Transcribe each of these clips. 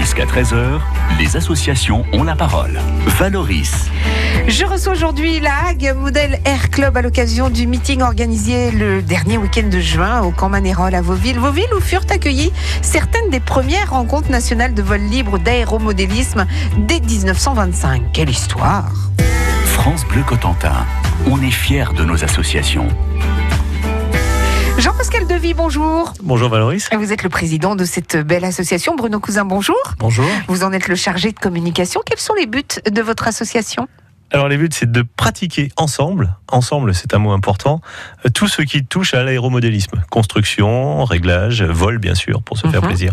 Jusqu'à 13h, les associations ont la parole. Valoris. Je reçois aujourd'hui la Hague Model Air Club à l'occasion du meeting organisé le dernier week-end de juin au Camp Manérol à Vauville. Vauville où furent accueillies certaines des premières rencontres nationales de vol libre d'aéromodélisme dès 1925. Quelle histoire France Bleu Cotentin. On est fiers de nos associations. Jean-Pascal Devy, bonjour. Bonjour Valoris. Vous êtes le président de cette belle association. Bruno Cousin, bonjour. Bonjour. Vous en êtes le chargé de communication. Quels sont les buts de votre association? Alors les buts, c'est de pratiquer ensemble, ensemble c'est un mot important, euh, tout ce qui touche à l'aéromodélisme. Construction, réglage, vol bien sûr, pour se faire Mhm. plaisir.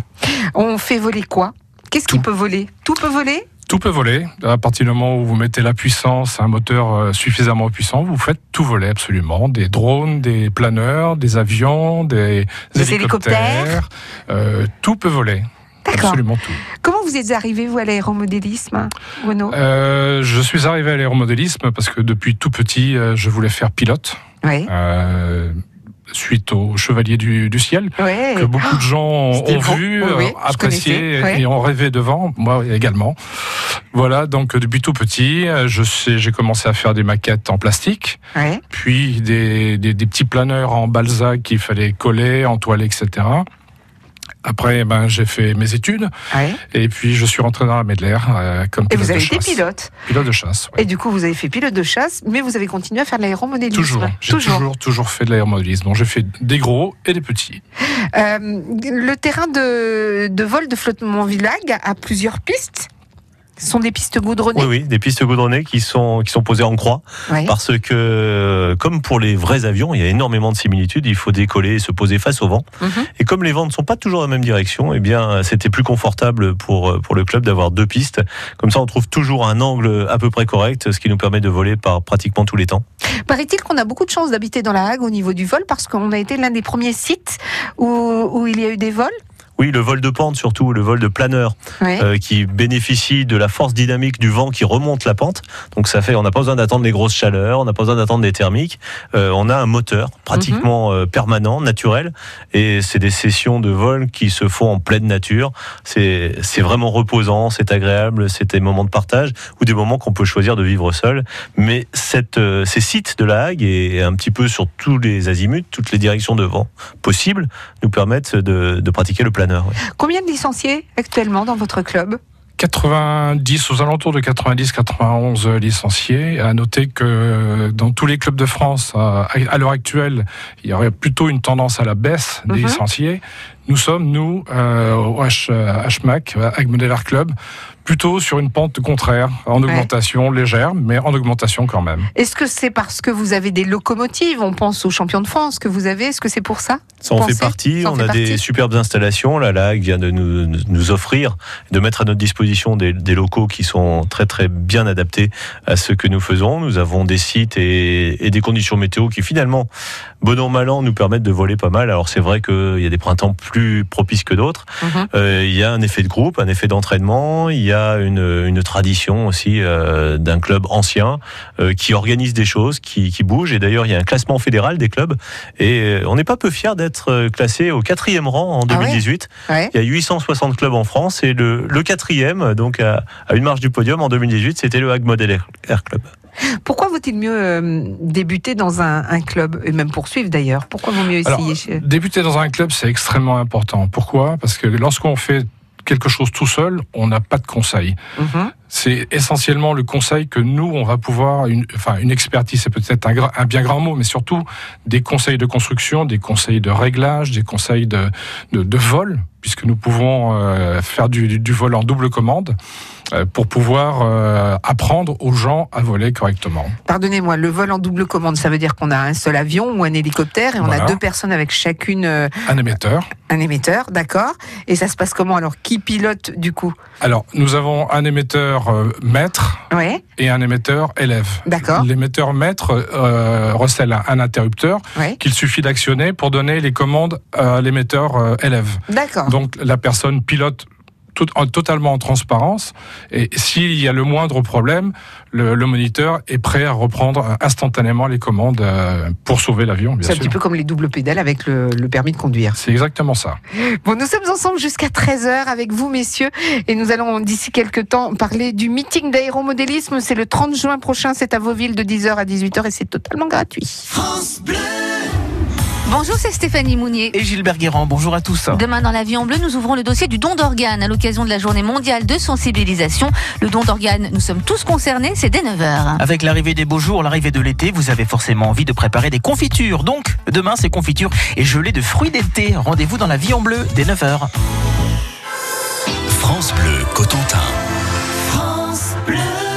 On fait voler quoi? Qu'est-ce qui peut voler? Tout peut voler? Tout peut voler. À partir du moment où vous mettez la puissance, un moteur euh, suffisamment puissant, vous faites tout voler absolument. Des drones, des planeurs, des avions, des, Des hélicoptères. Euh, tout peut voler. Absolument tout. Comment vous êtes arrivé, vous, à l'aéromodélisme, Bruno Euh, je suis arrivé à l'aéromodélisme parce que depuis tout petit, euh, je voulais faire pilote. Oui. euh, suite au Chevalier du, du Ciel, Ouais. que beaucoup de gens ont, vu, Oui, oui, je apprécié ouais. et ont rêvé devant, moi également. Voilà, donc euh, depuis tout petit, euh, je sais, j'ai commencé à faire des maquettes en plastique, Ouais. puis des, des- des petits planeurs en balsa qu'il fallait coller, entoiler, etc. Après, ben, j'ai fait mes études Ouais. et puis je suis rentré dans la Medlaire euh, comme Et pilote vous avez de été chasse. pilote. Pilote de chasse. Et du coup, vous avez fait pilote de chasse, mais vous avez continué à faire de l'aéromodélisme. Toujours, j'ai toujours. toujours, fait de l'aéromodélisme. Donc j'ai fait des gros et des petits. Euh, le terrain de, de vol de flottement Villag a plusieurs pistes. Ce sont des pistes goudronnées. Oui, oui, des pistes goudronnées qui sont, qui sont posées en croix, parce que, comme pour les vrais avions, il y a énormément de similitudes, il faut décoller et se poser face au vent. Mhm. Et comme les vents ne sont pas toujours dans la même direction, eh bien, c'était plus confortable pour, pour le club d'avoir deux pistes. Comme ça, on trouve toujours un angle à peu près correct, ce qui nous permet de voler par pratiquement tous les temps. Paraît-il qu'on a beaucoup de chance d'habiter dans la Hague au niveau du vol parce qu'on a été l'un des premiers sites où, où il y a eu des vols. Oui, le vol de pente surtout, le vol de planeur. Ouais. euh, qui bénéficie de la force dynamique du vent qui remonte la pente. Donc ça fait, on n'a pas besoin d'attendre les grosses chaleurs, on n'a pas besoin d'attendre des thermiques. Euh, on a un moteur pratiquement euh, permanent, naturel, et c'est des sessions de vol qui se font en pleine nature. C'est vraiment reposant, c'est agréable, c'est des moments de partage ou des moments qu'on peut choisir de vivre seul. Mais cette, ces sites de la Hague et un petit peu sur tous les azimuts, toutes les directions de vent possibles, nous permettent de, de pratiquer le planeur. Ouais. Combien de licenciés actuellement dans votre club 90, aux alentours de 90-91 licenciés. À noter que dans tous les clubs de France, à, l'heure actuelle, il y aurait plutôt une tendance à la baisse des Mhm. licenciés. Nous sommes, nous, euh, au H, HMAC, Ag Model Art Club, plutôt sur une pente contraire, en augmentation légère, mais en augmentation quand même. Est-ce que c'est parce que vous avez des locomotives? On pense aux champions de France que vous avez. Est-ce que c'est pour ça? Ça en fait partie. ça en on fait a des superbes installations. La LAG vient de nous, nous offrir, de mettre à notre disposition des, des locaux qui sont très très bien adaptés à ce que nous faisons. Nous avons des sites et, et des conditions météo qui finalement, bon an mal an, nous permettent de voler pas mal. Alors c'est vrai qu'il y a des printemps plus propices que d'autres. Mhm. Euh, il y a un effet de groupe, un effet d'entraînement. Il y a une, une tradition aussi euh, d'un club ancien euh, qui organise des choses, qui, qui bouge. Et d'ailleurs, il y a un classement fédéral des clubs. Et euh, on n'est pas peu fiers d'être classé au quatrième rang en Ah ouais? 2018. Ouais. Il y a 860 clubs en France et le, le quatrième, donc à, à une marge du podium en 2018, c'était le Hague Model Air- Club. Pourquoi vaut-il mieux euh, débuter dans un, un club et même poursuivre d'ailleurs? Pourquoi vaut mieux Alors, essayer chez... Débuter dans un club, c'est extrêmement important. Pourquoi? Parce que lorsqu'on fait quelque chose tout seul, on n'a pas de conseils. Mhm. C'est essentiellement le conseil que nous, on va pouvoir, une, enfin une expertise, c'est peut-être un, bien grand mot, mais surtout des conseils de construction, des conseils de réglage, des conseils de, de, de vol, puisque nous pouvons euh, faire du, vol en double commande pour pouvoir euh, apprendre aux gens à voler correctement. Pardonnez-moi, le vol en double commande, ça veut dire qu'on a un seul avion ou un hélicoptère et on Voilà. a deux personnes avec chacune euh, Un émetteur. un émetteur, d'accord Et ça se passe comment alors? Qui pilote du coup? Alors, nous avons un émetteur euh, maître Ouais, et un émetteur élève. D'accord. L'émetteur maître euh, recèle un, un interrupteur ouais, qu'il suffit d'actionner pour donner les commandes à l'émetteur euh, élève. d'accord. Donc la personne pilote totalement en transparence. Et s'il y a le moindre problème, le, moniteur est prêt à reprendre instantanément les commandes euh, pour sauver l'avion. C'est un petit peu comme les doubles pédales avec le, permis de conduire. C'est exactement ça. Bon, nous sommes ensemble jusqu'à 13h avec vous, messieurs, et nous allons d'ici quelques temps parler du meeting d'aéromodélisme. C'est le 30 juin prochain, c'est à Vauville de 10h à 18h et c'est totalement gratuit. France Bleu Bonjour, c'est Stéphanie Mounier. Et Gilbert Guérand, bonjour à tous. Demain, dans l'avion bleu, nous ouvrons le dossier du don d'organes à l'occasion de la journée mondiale de sensibilisation. Le don d'organes, nous sommes tous concernés, c'est dès 9h. Avec l'arrivée des beaux jours, l'arrivée de l'été, vous avez forcément envie de préparer des confitures. Donc, demain, c'est confitures et gelée de fruits d'été. Rendez-vous dans l'avion bleu dès 9h. France Bleu, Cotentin. Souchon,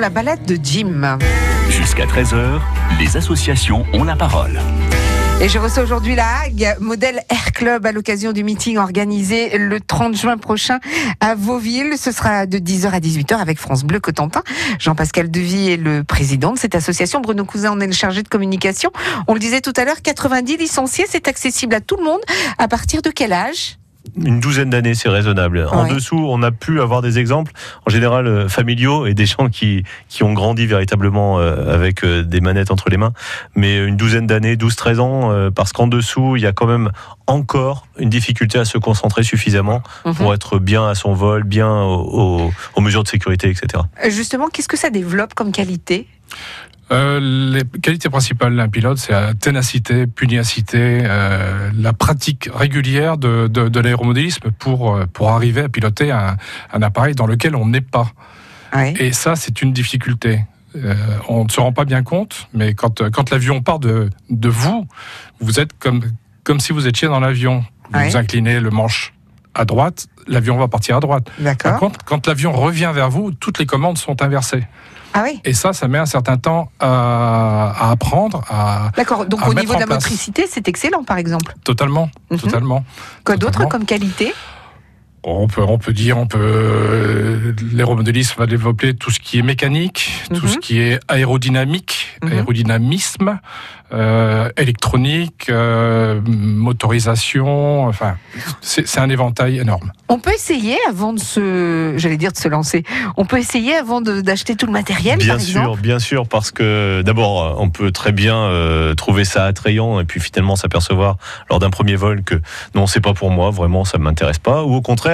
la balade de Jim. Jusqu'à 13h, les associations ont la parole. Et je reçois aujourd'hui la Hague, modèle Air Club, à l'occasion du meeting organisé le 30 juin prochain à Vauville. Ce sera de 10h à 18h avec France Bleu Cotentin. Jean-Pascal Devy est le président de cette association. Bruno Cousin en est le chargé de communication. On le disait tout à l'heure, 90 licenciés, c'est accessible à tout le monde. À partir de quel âge? Une douzaine d'années, c'est raisonnable. En Ouais. dessous, on a pu avoir des exemples, en général euh, familiaux, et des gens qui, qui ont grandi véritablement euh, avec euh, des manettes entre les mains. Mais une douzaine d'années, 12-13 ans, parce qu'en dessous, il y a quand même encore une difficulté à se concentrer suffisamment Mhm. pour être bien à son vol, bien au- au- aux mesures de sécurité, etc. Justement, qu'est-ce que ça développe comme qualité? Euh, les qualités principales d'un pilote, c'est la ténacité, pugnacité, euh, la pratique régulière de, de, de l'aéromodélisme pour, euh, pour arriver à piloter un, un appareil dans lequel on n'est pas. Oui. Et ça, c'est une difficulté. Euh, on ne se rend pas bien compte, mais quand, quand l'avion part de, de vous, vous êtes comme, comme si vous étiez dans l'avion. Vous vous inclinez le manche à droite, l'avion va partir à droite. Par contre, quand l'avion revient vers vous, toutes les commandes sont inversées. Ah oui. Et ça, ça met un certain temps à, à apprendre, à D'accord. Donc à au niveau de la place. motricité, c'est excellent, par exemple. totalement, Mhm. totalement. Quoi d'autre comme qualité? On peut, on peut dire, on peut, euh, va développer tout ce qui est mécanique, tout Mhm. ce qui est aérodynamique, Mhm. aérodynamisme, euh, électronique, euh, motorisation. Enfin, c'est un éventail énorme. On peut essayer avant de se, j'allais dire de se lancer. On peut essayer avant d'acheter tout le matériel, Bien par sûr, exemple. bien sûr, parce que d'abord, on peut très bien euh, trouver ça attrayant et puis finalement s'apercevoir lors d'un premier vol que non, c'est pas pour moi, vraiment, ça m'intéresse pas, ou au contraire,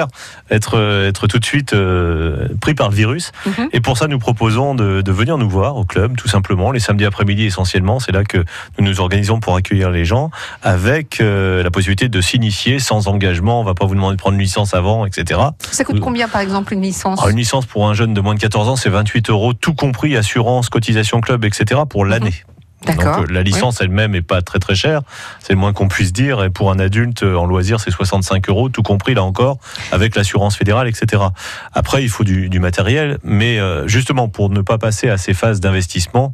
être euh, être tout de suite euh, pris par le virus. Mhm. Et pour ça, nous proposons de, de venir nous voir au club, tout simplement, les samedis après-midi essentiellement. C'est là que nous nous organisons pour accueillir les gens, avec euh, la possibilité de s'initier sans engagement. On va pas vous demander de prendre une licence avant, etc. Ça coûte combien, par exemple, une licence Alors, une licence pour un jeune de moins de 14 ans, c'est 28 euros, tout compris assurance, cotisation club, etc. pour l'année. D'accord. Donc euh, la licence elle-même est pas très très chère, c'est le moins qu'on puisse dire. Et pour un adulte euh, en loisir, c'est 65 euros, tout compris là encore, avec l'assurance fédérale, etc. Après, il faut du, du matériel, mais euh, justement pour ne pas passer à ces phases d'investissement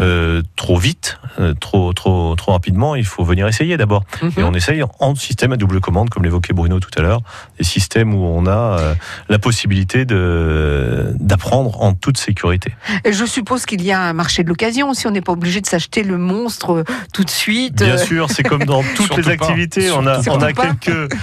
euh, trop vite, trop trop trop rapidement, il faut venir essayer d'abord. Mhm. Et on essaye en système à double commande, comme l'évoquait Bruno tout à l'heure, des systèmes où on a euh, la possibilité d'apprendre en toute sécurité. Et Je suppose qu'il y a un marché de l'occasion, si on n'est pas obligé de s'acheter le monstre euh, tout de suite. Bien euh, sûr, c'est comme dans toutes Surtout les pas. activités, on a, Surtout on a pas. quelques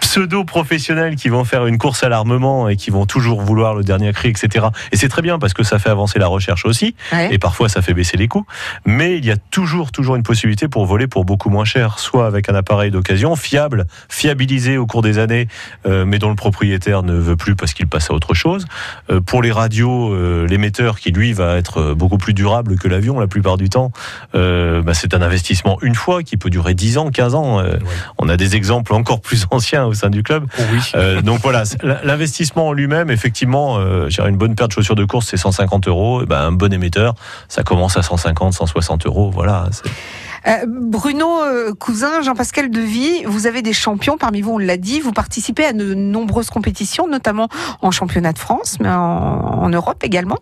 pseudo-professionnels qui vont faire une course à l'armement et qui vont toujours vouloir le dernier cri, etc. Et c'est très bien parce que ça fait avancer la recherche aussi, ouais. et parfois ça fait baisser les coûts. Mais il y a toujours, toujours une possibilité pour voler pour beaucoup moins cher, soit avec un appareil d'occasion fiable, fiabilisé au cours des années, euh, mais dont le propriétaire ne veut plus parce qu'il passe à autre chose. Euh, pour les radios, euh, l'émetteur qui lui va être beaucoup plus durable que l'avion la plupart du temps, bah, c'est un investissement une fois qui peut durer 10 ans, 15 ans. On a des exemples encore plus anciens au sein du club. Oh oui. Donc voilà, l'investissement en lui-même, effectivement, une bonne paire de chaussures de course, c'est 150 euros. Et ben, un bon émetteur, ça commence à 150, 160 euros. Voilà. Euh, Bruno euh, Cousin, Jean-Pascal Devy, vous avez des champions parmi vous, on l'a dit. Vous participez à de nombreuses compétitions, notamment en championnat de France, mais en, en Europe également.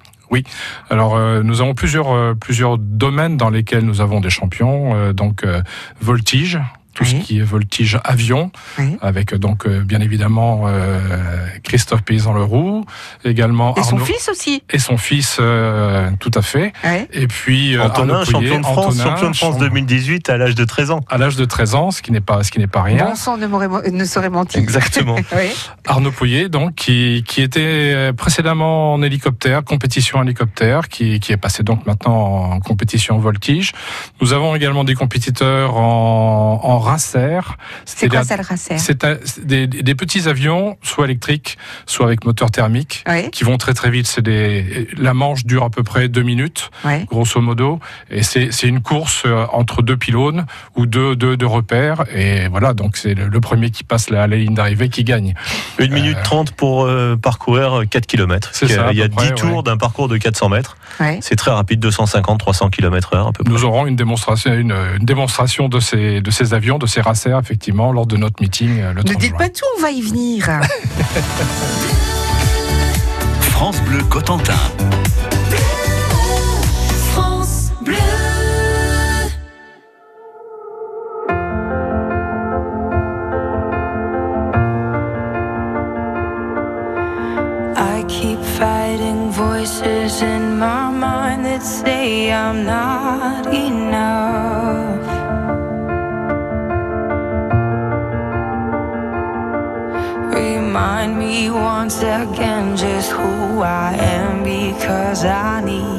Alors, euh, nous avons plusieurs, euh, plusieurs domaines dans lesquels nous avons des champions. Euh, donc, euh, voltige, tout Oui. ce qui est voltige avion, Oui. avec donc euh, bien évidemment euh, Christophe Paysan-Leroux, également Et son fils aussi. et son fils, euh, tout à fait. Et puis euh, Antonin, Pouillet, champion de France, Antonin, champion de France champ- 2018 à l'âge de 13 ans. à l'âge de 13 ans, ce qui n'est pas, ce qui n'est pas rien. Bon sang ne, ne serait menti. Exactement. Oui. Arnaud Pouillet, donc, qui, qui était précédemment en hélicoptère, compétition hélicoptère, qui, qui est passé donc maintenant en compétition voltige. Nous avons également des compétiteurs en, en racer. C'est quoi ça le racer C'est des, des petits avions, soit électriques, soit avec moteur thermique, Oui, qui vont très très vite. C'est des, la manche dure à peu près deux minutes, oui. grosso modo, et c'est une course euh, entre deux pylônes ou deux, deux, deux repères, et voilà, donc c'est le, le premier qui passe la, la ligne d'arrivée qui gagne. 1 minute 30 pour euh, parcourir 4 km. C'est ça, à Il y a peu 10 près, tours ouais. d'un parcours de 400 mètres. Ouais. C'est très rapide, 250-300 km heure à peu près. Nous aurons une démonstration, une, une démonstration de ces, de ces avions, de ces racères, effectivement, lors de notre meeting euh, le 30 Ne dites juin. pas tout, on va y venir. France Bleu Cotentin. voices in my mind that say I'm not enough. Once again just who I am because I need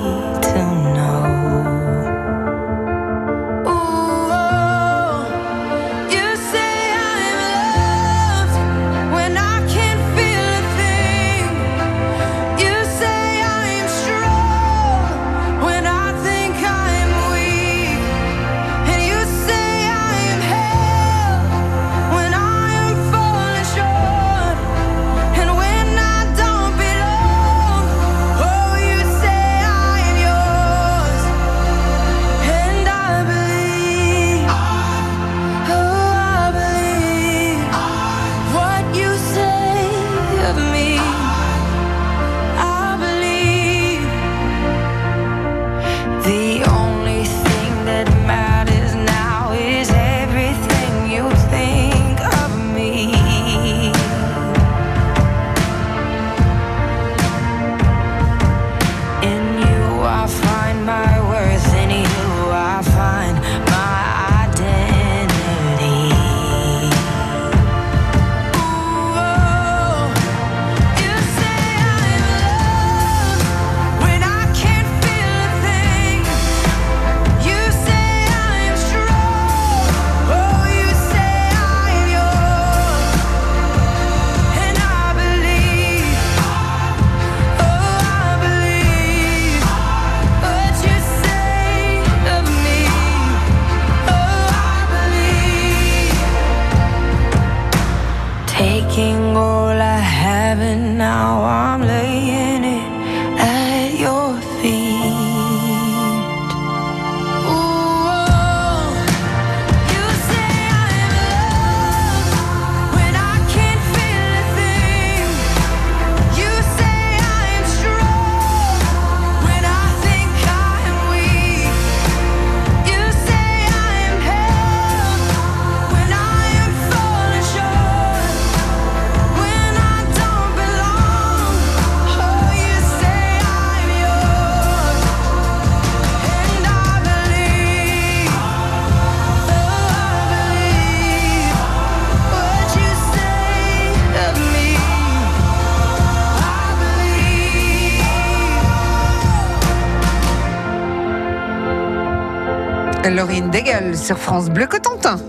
Laurine Degel sur France Bleu Cotentin.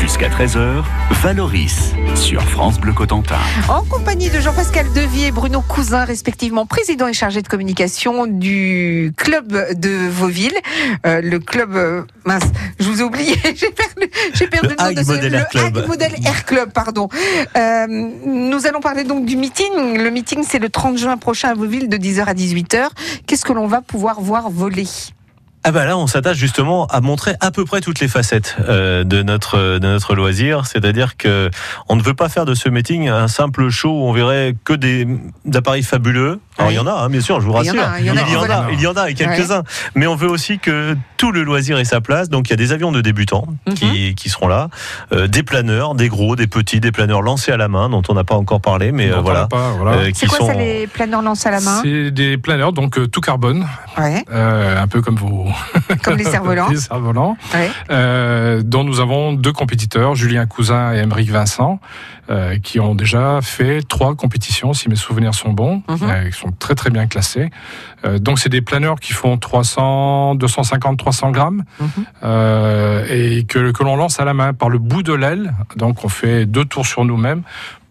Jusqu'à 13h, Valoris sur France Bleu Cotentin. En compagnie de Jean-Pascal Devier et Bruno Cousin, respectivement président et chargé de communication du club de Vauville. Euh, le club, euh, mince, je vous ai oublié, j'ai perdu, j'ai perdu Le le, nom de ce- Model Air Club. Hague Model Air Club, pardon. Euh, nous allons parler donc du meeting. Le meeting, c'est le 30 juin prochain à Vauville de 10h à 18h. Qu'est-ce que l'on va pouvoir voir voler? Ah bah là, on s'attache justement à montrer à peu près toutes les facettes euh, de notre de notre loisir. C'est-à-dire que on ne veut pas faire de ce meeting un simple show où on verrait que des appareils fabuleux. Alors Oui. il y en a, hein, bien sûr, je vous rassure. il y en a, il y en a, il y en a, et quelques-uns. Mais on veut aussi que tout le loisir ait sa place. Donc il y a des avions de débutants Mhm. qui, qui seront là, euh, des planeurs, des gros, des petits, des planeurs lancés à la main dont on n'a pas encore parlé, mais euh, voilà. voilà. Euh, C'est qui quoi ça, les planeurs lancés à la main C'est des planeurs, donc euh, tout carbone, Ouais, euh, un peu comme vos comme les cerfs-volants. les cerfs-volants, Ouais. euh, dont nous avons deux compétiteurs, Julien Cousin et Émeric Vincent, euh, qui ont déjà fait trois compétitions, si mes souvenirs sont bons, Mhm. euh, qui sont très très bien classés. Euh, donc c'est des planeurs qui font 300, 250, 300 grammes Mhm. euh, et que, que l'on lance à la main par le bout de l'aile. Donc on fait deux tours sur nous-mêmes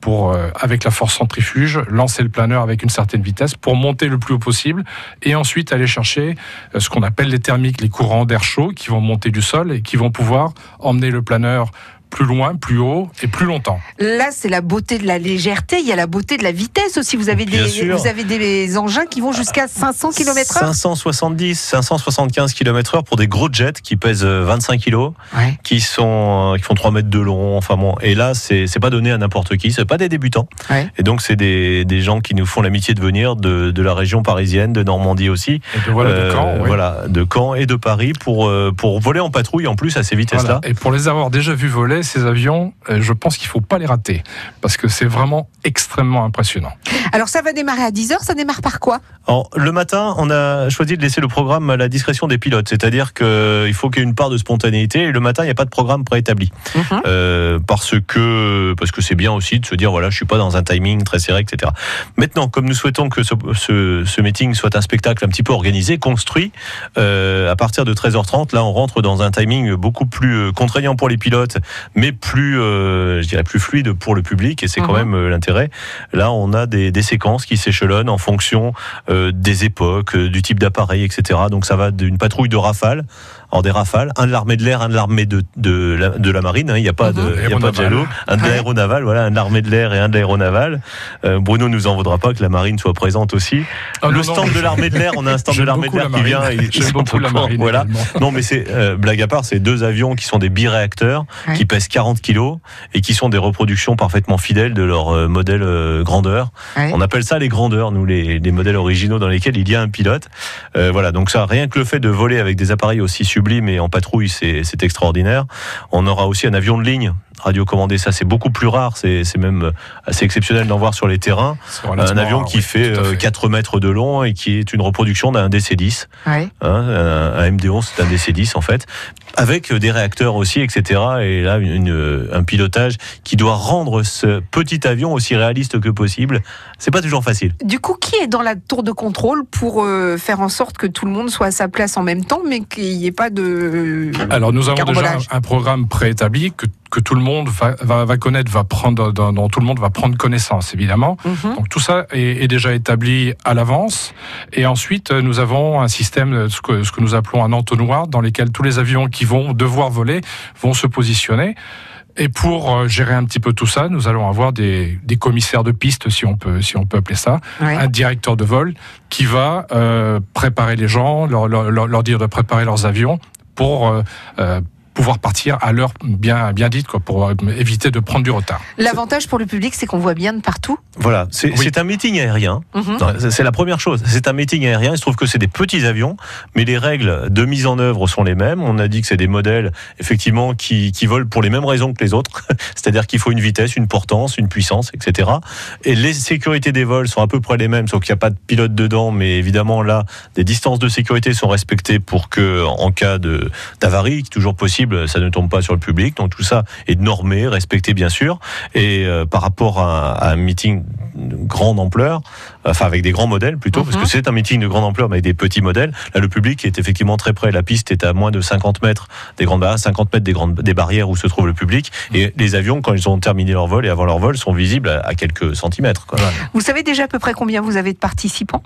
pour, euh, avec la force centrifuge, lancer le planeur avec une certaine vitesse pour monter le plus haut possible et ensuite aller chercher euh, ce qu'on appelle les thermiques, les courants d'air chaud qui vont monter du sol et qui vont pouvoir emmener le planeur plus loin, plus haut et plus longtemps. Là, c'est la beauté de la légèreté. Il y a la beauté de la vitesse aussi. Vous avez Bien des, sûr. vous avez des engins qui vont jusqu'à 500 km/h. 570, 575 km/h pour des gros jets qui pèsent euh, 25 kg, Ouais. qui sont euh, qui font 3 mètres de long. Enfin bon, et là c'est pas donné à n'importe qui, c'est pas des débutants. Ouais. Et donc c'est des, des gens qui nous font l'amitié de venir de, de la région parisienne, de Normandie aussi, Et de, voilà, de Euh, Caen, voilà, de Caen et de Paris pour euh, pour voler en patrouille en plus à ces vitesses-là. Voilà. Et pour les avoir déjà vus voler, ces avions, euh, je pense qu'il faut pas les rater parce que c'est vraiment extrêmement impressionnant. Alors ça va démarrer à 10h, ça démarre par quoi? Alors, le matin, on a choisi de laisser le programme à la discrétion des pilotes, c'est-à-dire qu'il faut qu'il y ait une part de spontanéité. Et le matin, il n'y a pas de programme préétabli, Mhm. Euh, parce que parce que c'est bien aussi de se dire voilà, je suis pas dans un timing très serré, etc. Maintenant, comme nous souhaitons que ce, ce, ce meeting soit un spectacle un petit peu organisé, construit, euh, à partir de 13h30, là, on rentre dans un timing beaucoup plus euh, contraignant pour les pilotes, mais plus, euh, je dirais, plus fluide pour le public, et c'est quand Mhm. même euh, l'intérêt. Là, on a des, des séquences qui s'échelonnent en fonction euh, des époques, du type d'appareil, etc. Donc ça va d'une patrouille de rafales, en des rafales, un de l'armée de l'air, un de l'armée de, de, la, de la marine, hein, il n'y a pas de, il y a pas de jaloux, un de l'aéronaval, voilà, un de l'armée de l'air et un de l'aéronaval. Euh, Bruno nous en voudra pas que la marine soit présente aussi. Ah, le non, non, stand de l'armée de l'air, on a un stand de l'armée de l'air la qui vient. ils J'aime sont beaucoup la marine. Voilà. Non, mais c'est euh, blague à part, c'est deux avions qui sont des biréacteurs, Ouais. qui pèsent 40 kilos et qui sont des reproductions parfaitement fidèles de leur euh, modèle euh, grandeur. Ouais. On appelle ça les grandeurs, nous, les, les modèles originaux dans lesquels il y a un pilote. Euh, voilà, donc ça, rien que le fait de voler avec des appareils aussi sublimes et en patrouille, c'est extraordinaire. On aura aussi un avion de ligne radiocommandé, ça c'est beaucoup plus rare, c'est c'est même assez exceptionnel d'en voir sur les terrains. Un avion rare, qui oui, fait, tout à euh, 4 mètres de long et qui est une reproduction d'un DC-10. Ouais. Hein, un, un MD-11, c'est un DC-10 en fait, avec des réacteurs aussi, etc. Et là, une- un pilotage qui doit rendre ce petit avion aussi réaliste que possible. C'est pas toujours facile. Du coup, qui est dans la tour de contrôle pour euh, faire en sorte que tout le monde soit à sa place en même temps, mais qu'il n'y ait pas de... Alors nous avons déjà un programme préétabli que, que tout le monde va, va, va connaître, va prendre, dont, dont tout le monde va prendre connaissance évidemment. Mhm. Donc tout ça est, est déjà établi à l'avance. Et ensuite, euh, nous avons un système, euh, ce que, ce que nous appelons un entonnoir, dans lequel tous les avions qui vont devoir voler vont se positionner. Et pour euh, gérer un petit peu tout ça, nous allons avoir des, des commissaires de piste, si on peut, si on peut appeler ça, Ouais. un directeur de vol qui va euh, préparer les gens, leur, leur, dire de préparer leurs avions pour euh, pouvoir partir à l'heure bien, bien dite, quoi, pour euh, éviter de prendre du retard. L'avantage pour le public, c'est qu'on voit bien de partout. Voilà, c'est Oui. c'est un meeting aérien. Mhm. C'est- C'est la première chose. C'est un meeting aérien. Il se trouve que c'est des petits avions, mais les règles de mise en œuvre sont les mêmes. On a dit que c'est des modèles, effectivement, qui, qui volent pour les mêmes raisons que les autres. C'est-à-dire qu'il faut une vitesse, une portance, une puissance, etc. Et les sécurités des vols sont à peu près les mêmes, sauf qu'il n'y a pas de pilote dedans. Mais évidemment, là, des distances de sécurité sont respectées pour que, en cas de d'avarie, qui est toujours possible, ça ne tombe pas sur le public. Donc tout ça est normé, respecté bien sûr. Et euh, par rapport à, à un meeting de grande ampleur, enfin avec des grands modèles plutôt, parce Mhm. que c'est un meeting de grande ampleur mais avec des petits modèles. Là, le public est effectivement très près. La piste est à moins de 50 mètres des grandes barrières, 50 mètres des grandes des barrières où se trouve le public. Et les avions, quand ils ont terminé leur vol et avant leur vol, sont visibles à, à quelques centimètres. Quoi. Vous savez déjà à peu près combien vous avez de participants?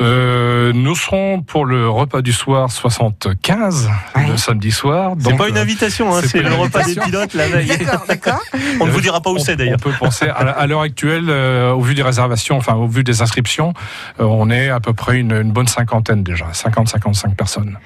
Euh, nous serons pour le repas du soir 75, Ouais. le samedi soir. C'est pas une euh, invitation, hein, c'est le repas des pilotes la veille. D'accord, d'accord. On ne vous dira pas où c'est d'ailleurs. On peut penser, à, l'heure actuelle, euh, au vu des réservations, enfin au vu des inscriptions, euh, on est à peu près une, une bonne cinquantaine déjà, 50-55 personnes.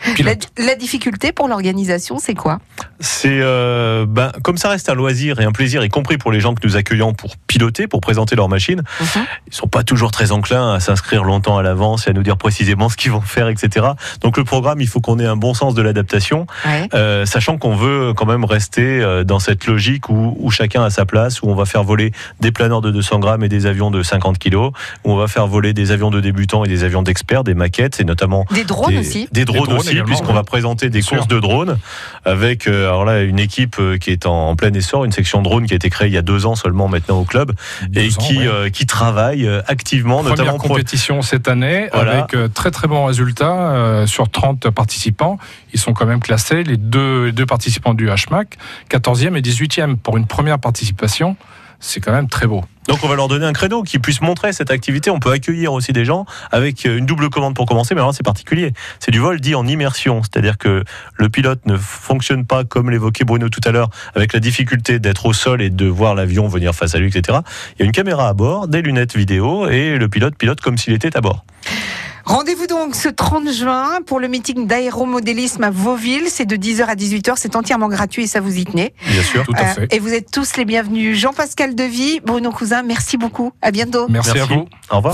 La, difficulté pour l'organisation, c'est quoi? C'est euh, ben, comme ça reste un loisir et un plaisir, y compris pour les gens que nous accueillons pour piloter, pour présenter leur machine. Mhm. Ils sont pas toujours très enclins à s'inscrire longtemps à l'avance et à nous dire précisément ce qu'ils vont faire, etc. Donc le programme, il faut qu'on ait un bon sens de l'adaptation, Ouais. euh, sachant qu'on veut quand même rester euh, dans cette logique où, où chacun a sa place, où on va faire voler des planeurs de 200 grammes et des avions de 50 kilos, où on va faire voler des avions de débutants et des avions d'experts, des maquettes et notamment Des drones des, aussi des drones Des drones aussi, puisqu'on ouais. va présenter des Bien courses sûr. de drones avec euh, alors là une équipe qui est en, en plein essor, une section drone qui a été créée il y a deux ans seulement maintenant au club et ans, qui ouais. euh, qui travaille activement, Première notamment pour compétition cette année Avec euh, très très bons résultats euh, sur 30 participants. Ils sont quand même classés, les deux, les deux participants du HMAC, 14e et 18e pour une première participation. C'est quand même très beau. Donc on va leur donner un créneau qui puisse montrer cette activité. On peut accueillir aussi des gens avec euh, une double commande pour commencer, mais alors c'est particulier. C'est du vol dit en immersion, c'est-à-dire que le pilote ne fonctionne pas comme l'évoquait Bruno tout à l'heure, avec la difficulté d'être au sol et de voir l'avion venir face à lui, etc. Il y a une caméra à bord, des lunettes vidéo et le pilote pilote comme s'il était à bord. Rendez-vous donc ce 30 juin pour le meeting d'aéromodélisme à Vauville. C'est de 10h à 18h. C'est entièrement gratuit et ça vous y tenez. Bien sûr. Tout à Euh, fait. et vous êtes tous les bienvenus. Jean-Pascal Devy, Bruno Cousin, merci beaucoup. À bientôt. Merci, à vous. Au revoir.